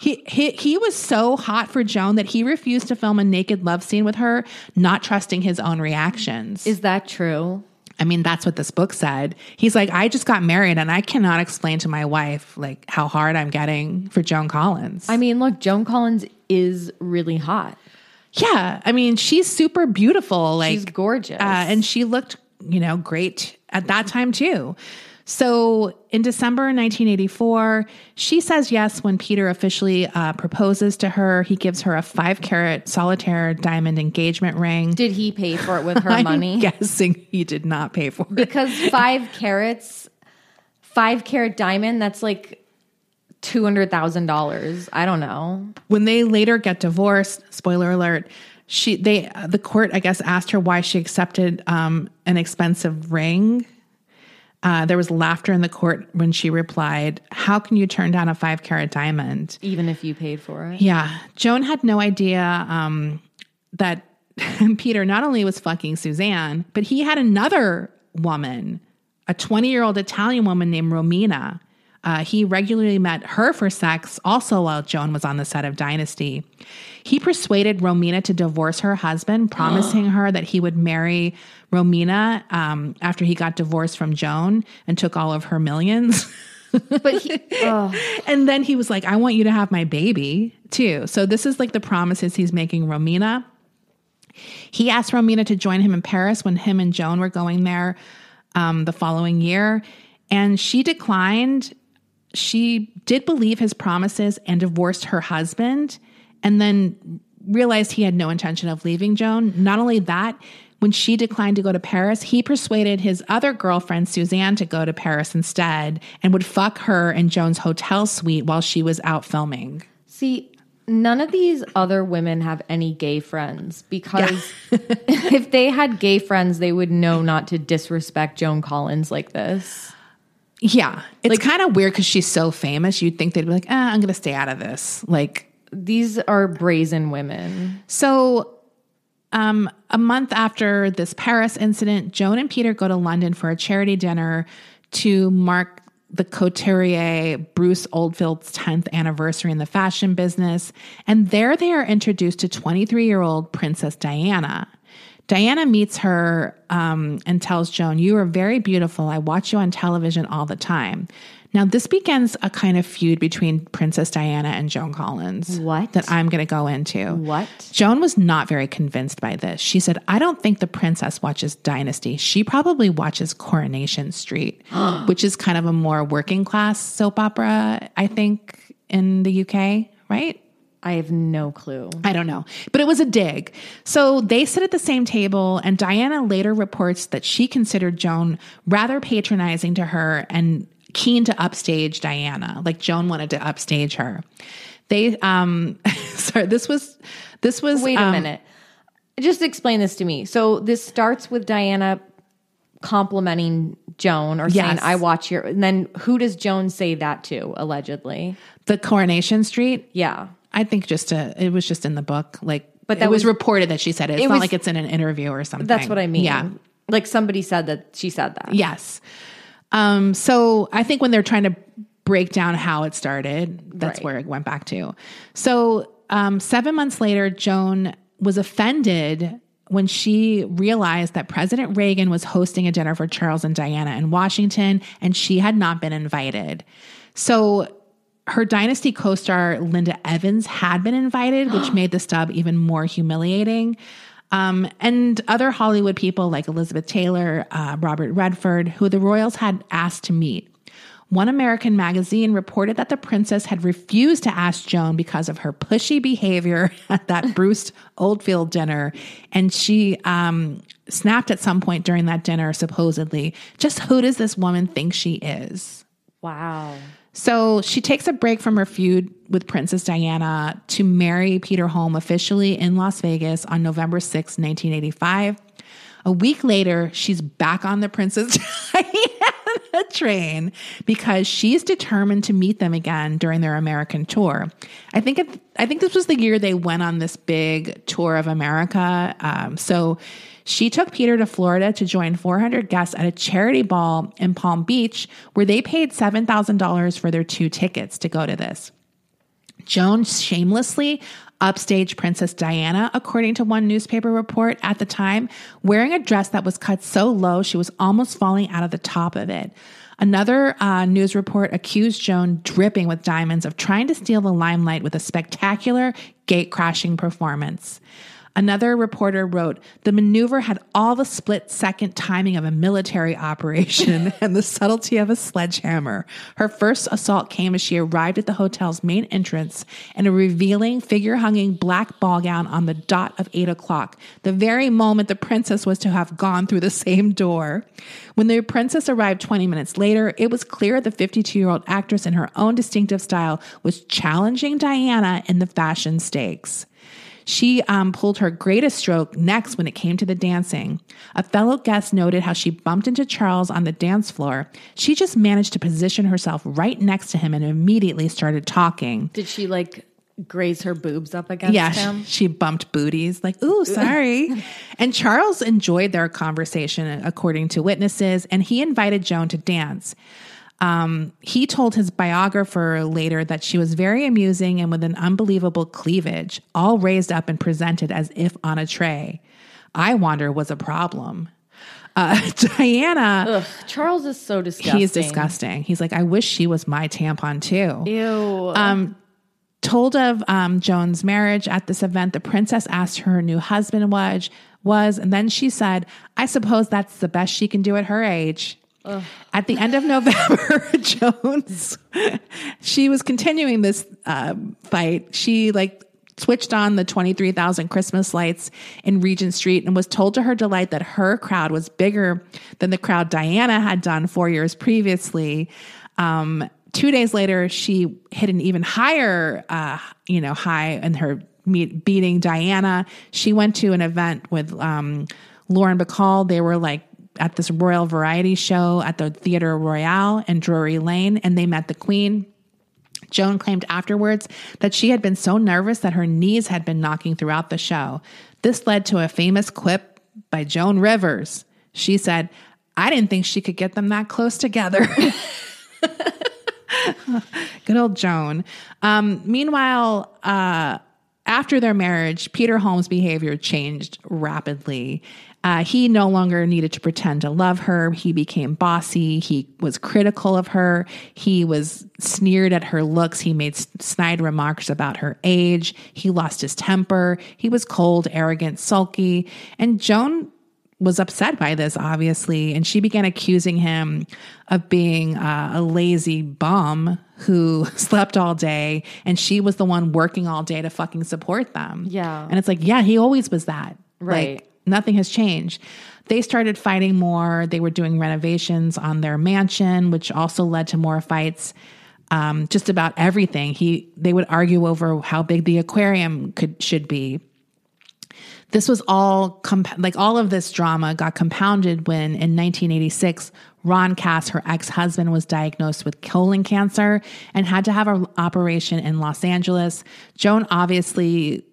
He, he he was so hot for Joan that he refused to film a naked love scene with her, not trusting his own reactions. is that true? I mean, that's what this book said. He's like, I just got married and I cannot explain to my wife like how hard I'm getting for Joan Collins. I mean, look, Joan Collins is really hot. yeah, I mean, she's super beautiful. Like She's gorgeous. uh, and she looked, you know, great at that time too. So in December 1984, she says yes when Peter officially uh, proposes to her. He gives her a five carat solitaire diamond engagement ring. Did he pay for it with her I'm money? guessing he did not pay for it. Because five carats, five carat diamond, that's like two hundred thousand dollars. I don't know. When they later get divorced, spoiler alert, she they the court I guess asked her why she accepted um, an expensive ring. Uh, there was laughter in the court when she replied, "How can you turn down a five carat diamond?" Even if you paid for it. Yeah, Joan had no idea um, that Peter not only was fucking Suzanne, but he had another woman, a 20 year old Italian woman named Romina. Uh, he regularly met her for sex, also while Joan was on the set of Dynasty. He persuaded Romina to divorce her husband, promising her that he would marry Romina um, after he got divorced from Joan and took all of her millions. But he, oh, And then he was like, I want you to have my baby too. So this is like the promises he's making Romina. He asked Romina to join him in Paris when him and Joan were going there um, the following year. And she declined. She did believe his promises and divorced her husband and then realized he had no intention of leaving Joan. Not only that, when she declined to go to Paris, he persuaded his other girlfriend, Suzanne, to go to Paris instead and would fuck her in Joan's hotel suite while she was out filming. see, none of these other women have any gay friends because if they had gay friends, they would know not to disrespect Joan Collins like this. Yeah. It's like, kind of weird because she's so famous. You'd think they'd be like, ah, I'm going to stay out of this. Like, These are brazen women. So, um, a month after this Paris incident, Joan and Peter go to London for a charity dinner to mark the couturier Bruce Oldfield's 10th anniversary in the fashion business. And there they are introduced to 23 year old Princess Diana. Diana meets her um, and tells Joan, You are very beautiful. I watch you on television all the time. Now, this begins a kind of feud between Princess Diana and Joan Collins. What? That I'm going to go into. What? Joan was not very convinced by this. She said, I don't think the princess watches Dynasty. She probably watches Coronation Street, which is kind of a more working class soap opera, I think, in the UK, right? I have no clue. I don't know, but it was a dig. So they sit at the same table, and Diana later reports that she considered Joan rather patronizing to her and keen to upstage Diana. Like Joan wanted to upstage her. They, um, sorry, this was, this was. Wait a um, minute. Just explain this to me. So this starts with Diana complimenting Joan or saying, Yes. I watch your. And then who does Joan say that to, allegedly? The Coronation Street. Yeah. I think just a, it was just in the book. Like, But that was, was- reported that she said it. It's It not was- like it's in an interview or something. That's what I mean. Yeah. Like somebody said that she said that. Yes. Um, so I think when they're trying to break down how it started, that's Right. where it went back to. So um, seven months later, Joan was offended when she realized that President Reagan was hosting a dinner for Charles and Diana in Washington, and she had not been invited. So her Dynasty co star Linda Evans had been invited, which made the stub even more humiliating. Um, and other Hollywood people like Elizabeth Taylor, uh, Robert Redford, who the royals had asked to meet. One American magazine reported that the princess had refused to ask Joan because of her pushy behavior at that Bruce Oldfield dinner. And she um, snapped at some point during that dinner, supposedly, just who does this woman think she is? Wow. So she takes a break from her feud with Princess Diana to marry Peter Holm officially in Las Vegas on November 6, 1985. A week later, she's back on the Princess Diana train because she's determined to meet them again during their American tour. I think it, I think this was the year they went on this big tour of America. Um, so she took Peter to Florida to join 400 guests at a charity ball in Palm Beach, where they paid $7,000 for their two tickets to go to this. Joan shamelessly upstaged Princess Diana, according to one newspaper report at the time, wearing a dress that was cut so low she was almost falling out of the top of it. Another uh, news report accused Joan, dripping with diamonds, of trying to steal the limelight with a spectacular gate crashing performance. Another reporter wrote, the maneuver had all the split second timing of a military operation and the subtlety of a sledgehammer. Her first assault came as she arrived at the hotel's main entrance in a revealing figure hanging black ball gown on the dot of eight o'clock, the very moment the princess was to have gone through the same door. When the princess arrived 20 minutes later, it was clear the 52 year old actress, in her own distinctive style, was challenging Diana in the fashion stakes. She um, pulled her greatest stroke next when it came to the dancing. A fellow guest noted how she bumped into Charles on the dance floor. She just managed to position herself right next to him and immediately started talking. Did she like graze her boobs up against Yeah, him? she bumped booties, like, ooh, sorry. and Charles enjoyed their conversation, according to witnesses, and he invited Joan to dance. Um, he told his biographer later that she was very amusing and with an unbelievable cleavage, all raised up and presented as if on a tray. I wonder was a problem. Uh, Diana, Ugh, Charles is so disgusting. he's disgusting. He's like, I wish she was my tampon too Ew. Um, told of um, Joan's marriage at this event, the princess asked her new husband was, was, and then she said, "I suppose that's the best she can do at her age." At the end of November, Jones, she was continuing this um, fight. She like switched on the 23,000 Christmas lights in Regent Street and was told to her delight that her crowd was bigger than the crowd Diana had done four years previously. Um, two days later, she hit an even higher, uh, you know, high in her meet, beating Diana. She went to an event with um, Lauren Bacall. They were like at this royal variety show at the Theatre Royale in Drury Lane, and they met the Queen. Joan claimed afterwards that she had been so nervous that her knees had been knocking throughout the show. This led to a famous quip by Joan Rivers. She said, I didn't think she could get them that close together. Good old Joan. Um, meanwhile, uh, after their marriage, Peter Holm's behavior changed rapidly. Uh, he no longer needed to pretend to love her. He became bossy. He was critical of her. He was sneered at her looks. He made snide remarks about her age. He lost his temper. He was cold, arrogant, sulky. And Joan was upset by this, obviously, and she began accusing him of being uh, a lazy bum who slept all day, and she was the one working all day to fucking support them. Yeah. And it's like, yeah, he always was that. Right. Like, nothing has changed. They started fighting more. They were doing renovations on their mansion, which also led to more fights. Um, just about everything. He they would argue over how big the aquarium could should be. This was all comp- like all of this drama got compounded when in 1986 Ron Kass, her ex-husband, was diagnosed with colon cancer and had to have an operation in Los Angeles. Joan obviously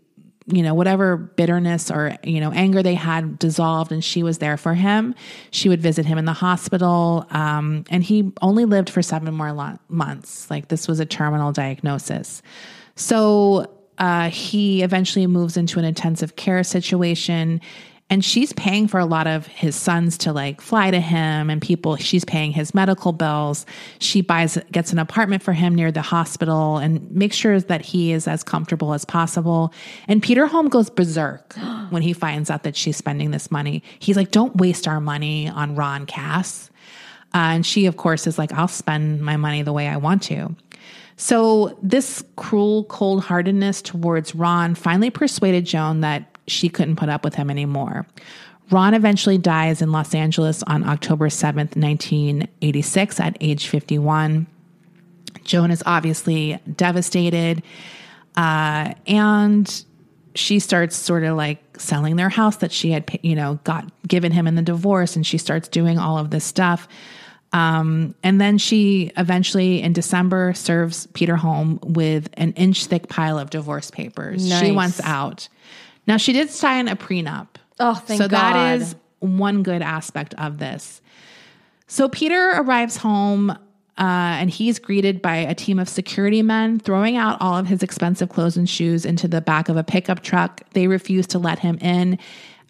you know, whatever bitterness or, you know, anger they had dissolved and she was there for him. She would visit him in the hospital. Um, and he only lived for seven more lo- months. Like this was a terminal diagnosis. So uh, he eventually moves into an intensive care situation and she's paying for a lot of his sons to like fly to him and people she's paying his medical bills. She buys gets an apartment for him near the hospital and makes sure that he is as comfortable as possible. And peter holm goes berserk when he finds out that she's spending this money. He's like don't waste our money on ron kass. Uh, and she of course is like i'll spend my money the way i want to. So this cruel cold heartedness towards ron finally persuaded joan that she couldn't put up with him anymore. Ron eventually dies in Los Angeles on October 7th, 1986, at age 51. Joan is obviously devastated. Uh, and she starts sort of like selling their house that she had, you know, got given him in the divorce. And she starts doing all of this stuff. Um, and then she eventually in December serves Peter Holm with an inch thick pile of divorce papers. She wants out. Now she did sign a prenup. Oh, thank so that God. is one good aspect of this. So Peter arrives home uh, and he's greeted by a team of security men throwing out all of his expensive clothes and shoes into the back of a pickup truck. They refuse to let him in,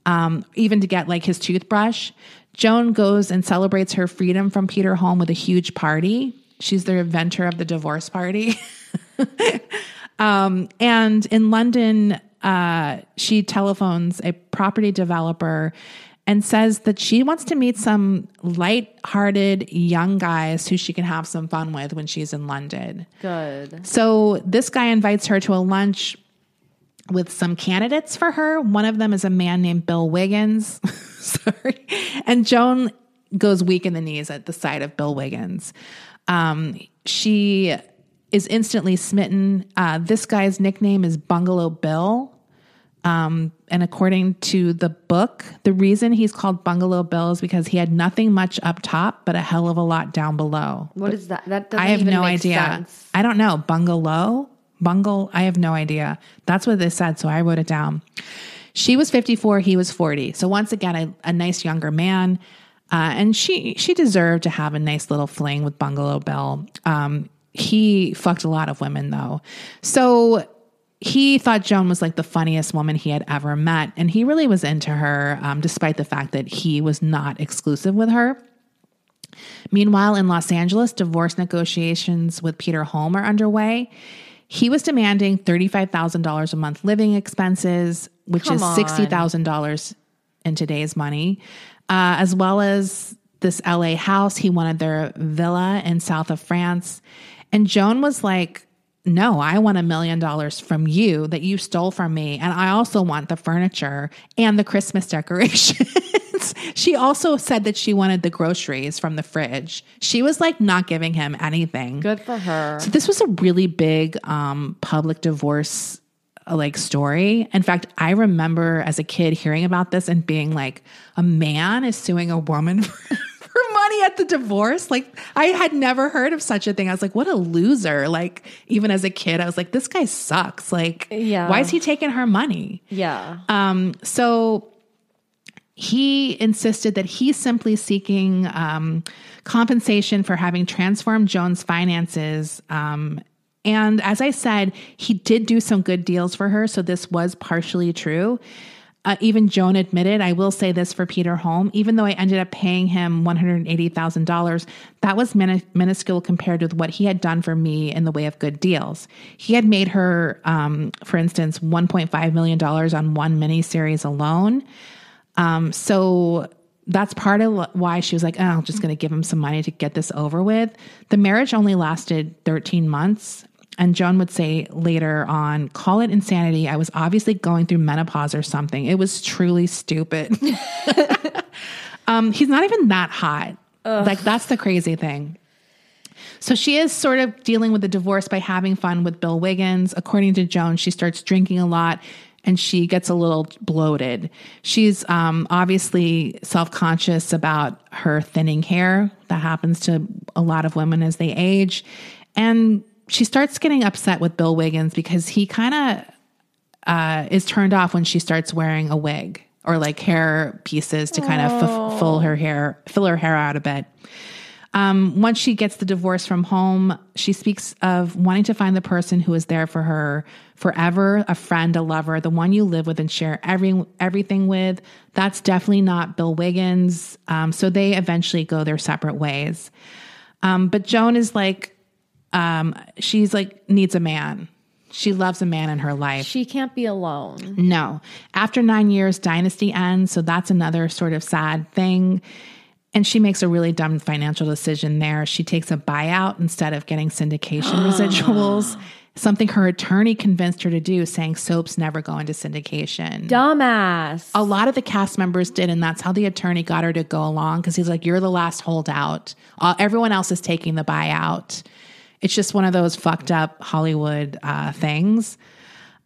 um, even to get like his toothbrush. Joan goes and celebrates her freedom from Peter Holm with a huge party. She's the inventor of the divorce party. Um, and in London, uh, she telephones a property developer and says that she wants to meet some light-hearted young guys who she can have some fun with when she's in London. Good. So this guy invites her to a lunch with some candidates for her. One of them is a man named Bill Wiggins. Sorry. And Joan goes weak in the knees at the sight of Bill Wiggins. Um, she is instantly smitten. Uh, this guy's nickname is Bungalow Bill. Um, and according to the book, the reason he's called Bungalow Bill is because he had nothing much up top, but a hell of a lot down below. What is that? That doesn't I have no make idea. sense. I don't know. Bungalow? Bungle? I have no idea. That's what they said. So I wrote it down. She was 54, he was 40. So once again, a, a nice younger man. Uh, and she she deserved to have a nice little fling with Bungalow Bill. Um, he fucked a lot of women though. So he thought Joan was like the funniest woman he had ever met. And he really was into her, um, despite the fact that he was not exclusive with her. Meanwhile, in Los Angeles, divorce negotiations with Peter Holm are underway. He was demanding $35,000 a month living expenses, which Come is $60,000 in today's money, uh, as well as this LA house. He wanted their villa in south of France. And Joan was like, no, I want a million dollars from you that you stole from me. And I also want the furniture and the Christmas decorations. she also said that she wanted the groceries from the fridge. She was like not giving him anything. Good for her. So this was a really big um, public divorce uh, like story. In fact, I remember as a kid hearing about this and being like, a man is suing a woman for, for money at the divorce. Like I had never heard of such a thing. I was like, what a loser. Like even as a kid, I was like, this guy sucks. Like, Yeah. why is he taking her money? Yeah. Um, so he insisted that he's simply seeking um, compensation for having transformed Joan's finances. Um, and as I said, he did do some good deals for her. So this was partially true. Uh, even Joan admitted, I will say this for Peter Holm, even though I ended up paying him $180,000, that was min- minuscule compared with what he had done for me in the way of good deals. He had made her, um, for instance, $1.5 million on one miniseries alone. Um, so that's part of why she was like, oh, I'm just going to give him some money to get this over with. The marriage only lasted 13 months. And Joan would say later on, call it insanity. I was obviously going through menopause or something. It was truly stupid. um, he's not even that hot. Ugh. Like, that's the crazy thing. So she is sort of dealing with the divorce by having fun with Bill Wiggins. According to Joan, she starts drinking a lot and she gets a little bloated. She's um, obviously self conscious about her thinning hair. That happens to a lot of women as they age. And she starts getting upset with Bill Wiggins because he kind of uh, is turned off when she starts wearing a wig or like hair pieces to kind of f- fill her hair, fill her hair out a bit. Um, once she gets the divorce from Holm, she speaks of wanting to find the person who is there for her forever, a friend, a lover, the one you live with and share every everything with. That's definitely not Bill Wiggins. Um, so they eventually go their separate ways. Um, but Joan is like, um, she's like needs a man. She loves a man in her life. She can't be alone. No. After nine years, Dynasty ends. So that's another sort of sad thing. And she makes a really dumb financial decision there. She takes a buyout instead of getting syndication residuals, something her attorney convinced her to do, saying soaps never go into syndication. Dumbass. A lot of the cast members did, and that's how the attorney got her to go along because he's like, You're the last holdout. Uh, everyone else is taking the buyout. It's just one of those fucked up Hollywood uh, things.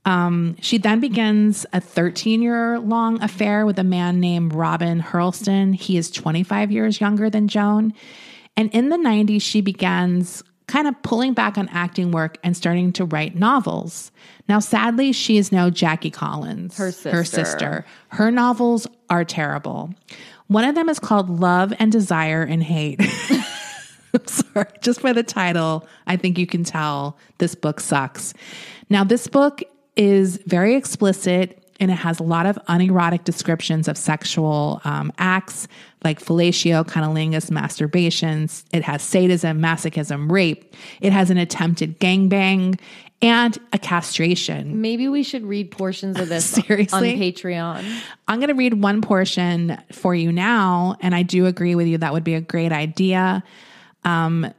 Um, she then begins a 13 year long affair with a man named Robin Hurlstone. He is 25 years younger than Joan. And in the 90s, she begins kind of pulling back on acting work and starting to write novels. Now, sadly, she is now Jackie Collins, her sister. Her, sister. her novels are terrible. One of them is called Love and Desire and Hate. I'm sorry, just by the title, I think you can tell this book sucks. Now, this book is very explicit and it has a lot of unerotic descriptions of sexual um, acts like fellatio, cunnilingus, masturbations. It has sadism, masochism, rape. It has an attempted gangbang and a castration. Maybe we should read portions of this Seriously? on Patreon. I'm going to read one portion for you now, and I do agree with you that would be a great idea. Um,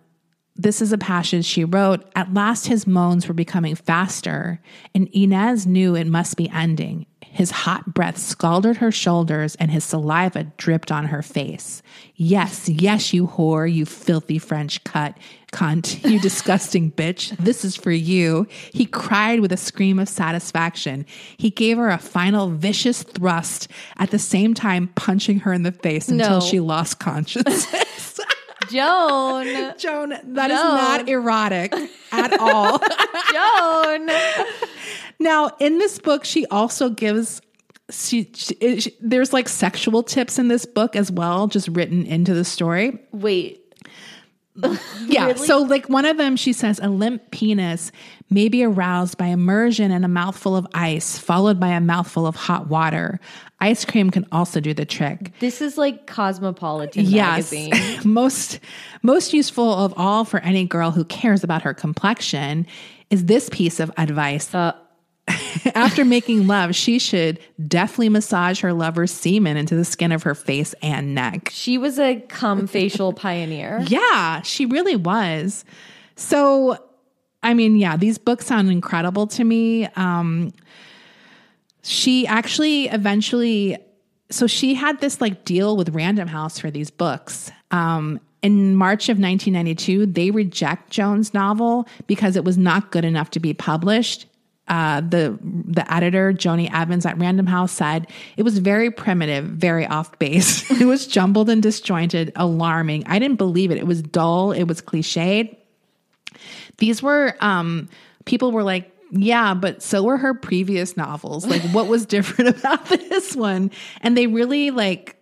this is a passage she wrote. At last, his moans were becoming faster, and Inez knew it must be ending. His hot breath scalded her shoulders, and his saliva dripped on her face. Yes, yes, you whore, you filthy French cut, cunt, you disgusting bitch. This is for you. He cried with a scream of satisfaction. He gave her a final vicious thrust, at the same time punching her in the face until she lost consciousness. Joan. Joan, that is not erotic at all. Joan. now, in this book, she also gives. She, she, she- there's like sexual tips in this book as well, just written into the story. Wait. Yeah. So, like one of them, she says, a limp penis may be aroused by immersion in a mouthful of ice, followed by a mouthful of hot water. Ice cream can also do the trick. This is like Cosmopolitan Yes. magazine. most most useful of all for any girl who cares about her complexion is this piece of advice. Uh, After making love, she should deftly massage her lover's semen into the skin of her face and neck. she was a cum facial pioneer. Yeah, she really was. So, I mean, yeah, these books sound incredible to me. Um, she actually eventually, so she had this like deal with Random House for these books. Um, in March of 1992, they reject Joan's novel because it was not good enough to be published. Uh, the the editor Joni Evans at Random House said it was very primitive, very off base. it was jumbled and disjointed, alarming. I didn't believe it. It was dull. It was cliched. These were um, people were like, yeah, but so were her previous novels. Like, what was different about this one? And they really like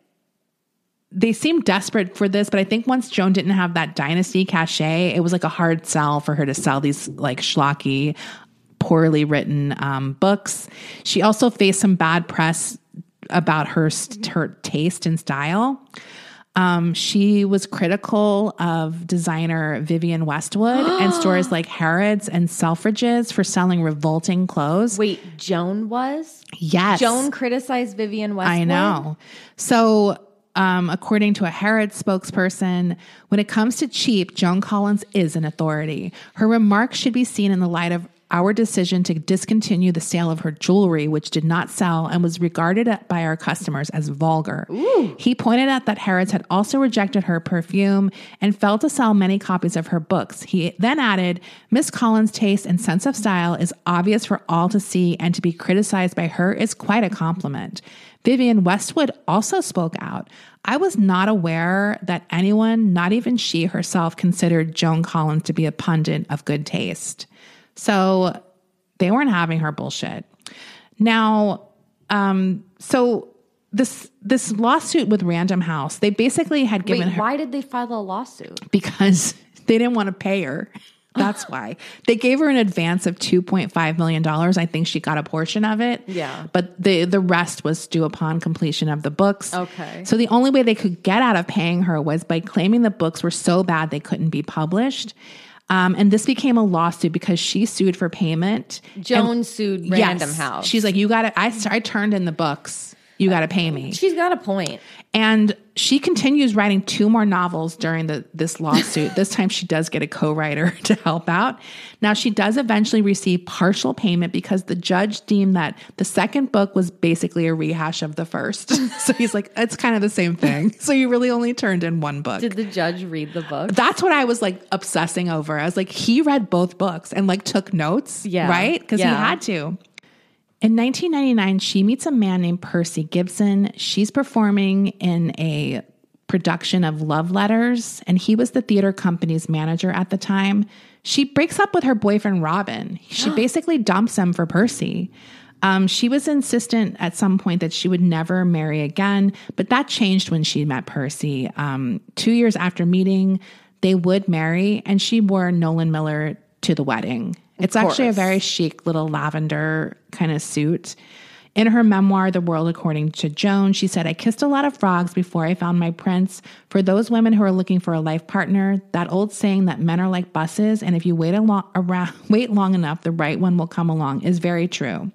they seemed desperate for this, but I think once Joan didn't have that dynasty cachet, it was like a hard sell for her to sell these like schlocky, poorly written um, books. She also faced some bad press about her her taste and style. Um, she was critical of designer Vivienne Westwood and stores like Harrods and Selfridges for selling revolting clothes. Wait, Joan was? yes. Joan criticized Vivienne Westwood. I know. So, um, according to a Harrods spokesperson, when it comes to cheap, Joan Collins is an authority. Her remarks should be seen in the light of our decision to discontinue the sale of her jewelry, which did not sell and was regarded by our customers as vulgar. He pointed out that Harrods had also rejected her perfume and failed to sell many copies of her books. He then added, Miss Collins' taste and sense of style is obvious for all to see, and to be criticized by her is quite a compliment. Vivienne Westwood also spoke out. I was not aware that anyone, not even she herself, considered Joan Collins to be a pundit of good taste. So they weren't having her bullshit. Now, um, so this this lawsuit with Random House, they basically had given Wait, her why did they file a lawsuit? because they didn't want to pay her. That's why. They gave her an advance of $2.5 million. I think she got a portion of it. Yeah. But the, the rest was due upon completion of the books. Okay. So the only way they could get out of paying her was by claiming the books were so bad they couldn't be published. Um, and this became a lawsuit because she sued for payment. Joan sued Yes. Random House. She's like, you got to, I, I turned in the books. You got to pay me. she's got a point. And she continues writing two more novels during the this lawsuit. this time she does get a co-writer to help out. Now she does eventually receive partial payment because the judge deemed that the second book was basically a rehash of the first. so he's like, it's kind of the same thing. So you really only turned in one book. Did the judge read the book? That's what I was like obsessing over. I was like, he read both books and like took notes, Yeah. right? Because he had to. In 1999, she meets a man named Percy Gibson. She's performing in a production of Love Letters, and he was the theater company's manager at the time. She breaks up with her boyfriend, Robin. She basically dumps him for Percy. Um, she was insistent at some point that she would never marry again, but that changed when she met Percy. Um, two years after meeting, they would marry, and she wore Nolan Miller to the wedding. It's actually a very chic little lavender kind of suit. In her memoir, The World According to Joan, she said, I kissed a lot of frogs before I found my prince. For those women who are looking for a life partner, that old saying that men are like buses, and if you wait, a lo- around, wait long enough, the right one will come along is very true.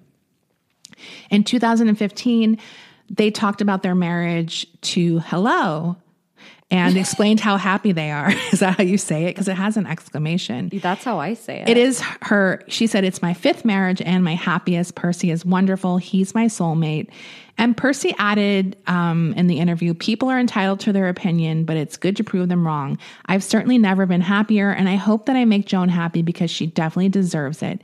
In 2015, they talked about their marriage to Hello and explained how happy they are. Is that how you say it? Because it has an exclamation. That's how I say it. It is her. She said, It's my fifth marriage and my happiest. Percy is wonderful. He's my soulmate. And Percy added um, in the interview, People are entitled to their opinion, but it's good to prove them wrong. I've certainly never been happier, and I hope that I make Joan happy because she definitely deserves it.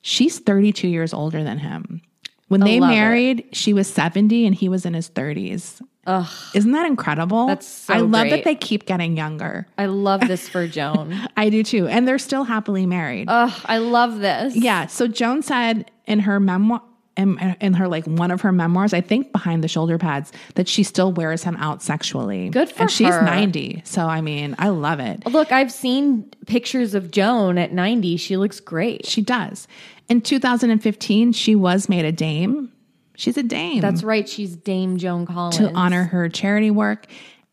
She's 32 years older than him. When they love it. married, she was 70 and he was in his 30s. Ugh, Isn't that incredible? That's so I love that they keep getting younger. I love this for Joan. I do too. And they're still happily married. Ugh, I love this. Yeah. So Joan said in her memoir, in, in her like one of her memoirs, I think behind the shoulder pads, that she still wears him out sexually. Good for her. And she's ninety, so I mean, I love it. Look, I've seen pictures of Joan at 90. She looks great. She does. In 2015, she was made a dame. She's a dame. That's right. She's Dame Joan Collins. to honor her charity work.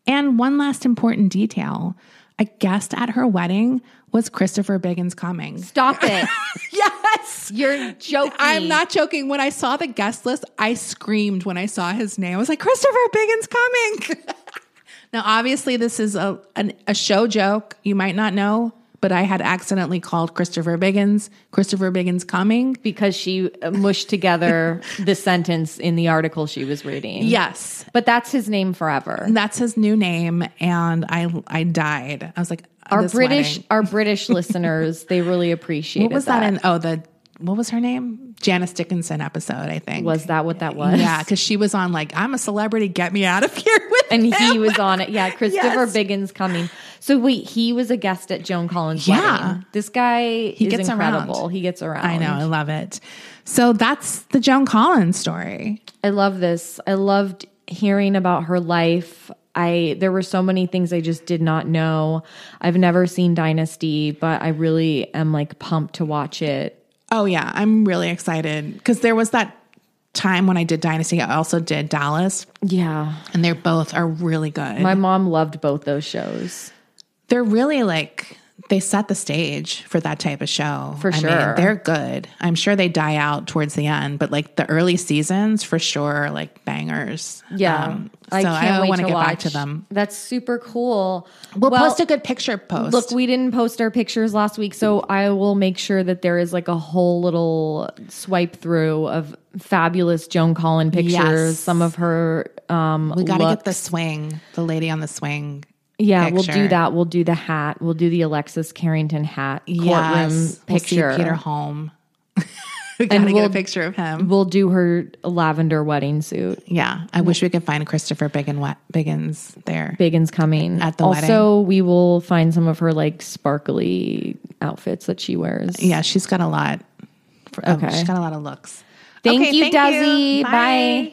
And one last important detail: a guest at her wedding was Christopher Biggins coming. Stop it. Yes. You're joking. I'm not joking. When I saw the guest list, I screamed when I saw his name. I was like, Christopher Biggins coming. now, obviously, this is a, an, a show joke. You might not know, but I had accidentally called Christopher Biggins, Christopher Biggins coming. because she mushed together the sentence in the article she was reading. Yes. But that's his name forever. That's his new name. And I I died. I was like, Our British wedding. our British listeners, they really appreciate it. What was that in? Oh, the, what was her name? Janice Dickinson episode, I think. Was that what that was? Yeah, because she was on like, I'm a celebrity, get me out of here with And he was on it. Yeah, Christopher Yes. Biggins coming. So wait, he was a guest at Joan Collins' Yeah. wedding. This guy He is gets incredible. around. He gets around. I know, I love it. So that's the Joan Collins story. I love this. I loved hearing about her life. I there were so many things I just did not know. I've never seen Dynasty, but I really am like pumped to watch it. Oh yeah, I'm really excited because there was that time when I did Dynasty, I also did Dallas, Yeah. and they're both are really good. My mom loved both those shows. They're really like they set the stage for that type of show. For I mean, sure. they're good. I'm sure they die out towards the end, but like the early seasons for sure like bangers. Yeah. Um, I so can't wait wanna get watch. back to them. That's super cool. We'll, Well, post a good picture post. Look, we didn't post our pictures last week, so I will make sure that there is like a whole little swipe through of fabulous Joan Collin pictures. Yes. Some of her um we got to get the swing, the lady on the swing. Yeah, we'll do that. We'll do the hat. We'll do the Alexis Carrington hat courtroom Yes, we'll picture. Peter Holm. we got to get we'll- a picture of him. We'll do her lavender wedding suit. yeah, I wish we could find Christopher Biggin, Biggins there. Biggins coming At the wedding. also, we will find some of her like sparkly outfits that she wears. Yeah, she's got a lot. For, um, Okay. she's got a lot of looks. Thank Okay, you, thank Desi. you. Bye. Bye.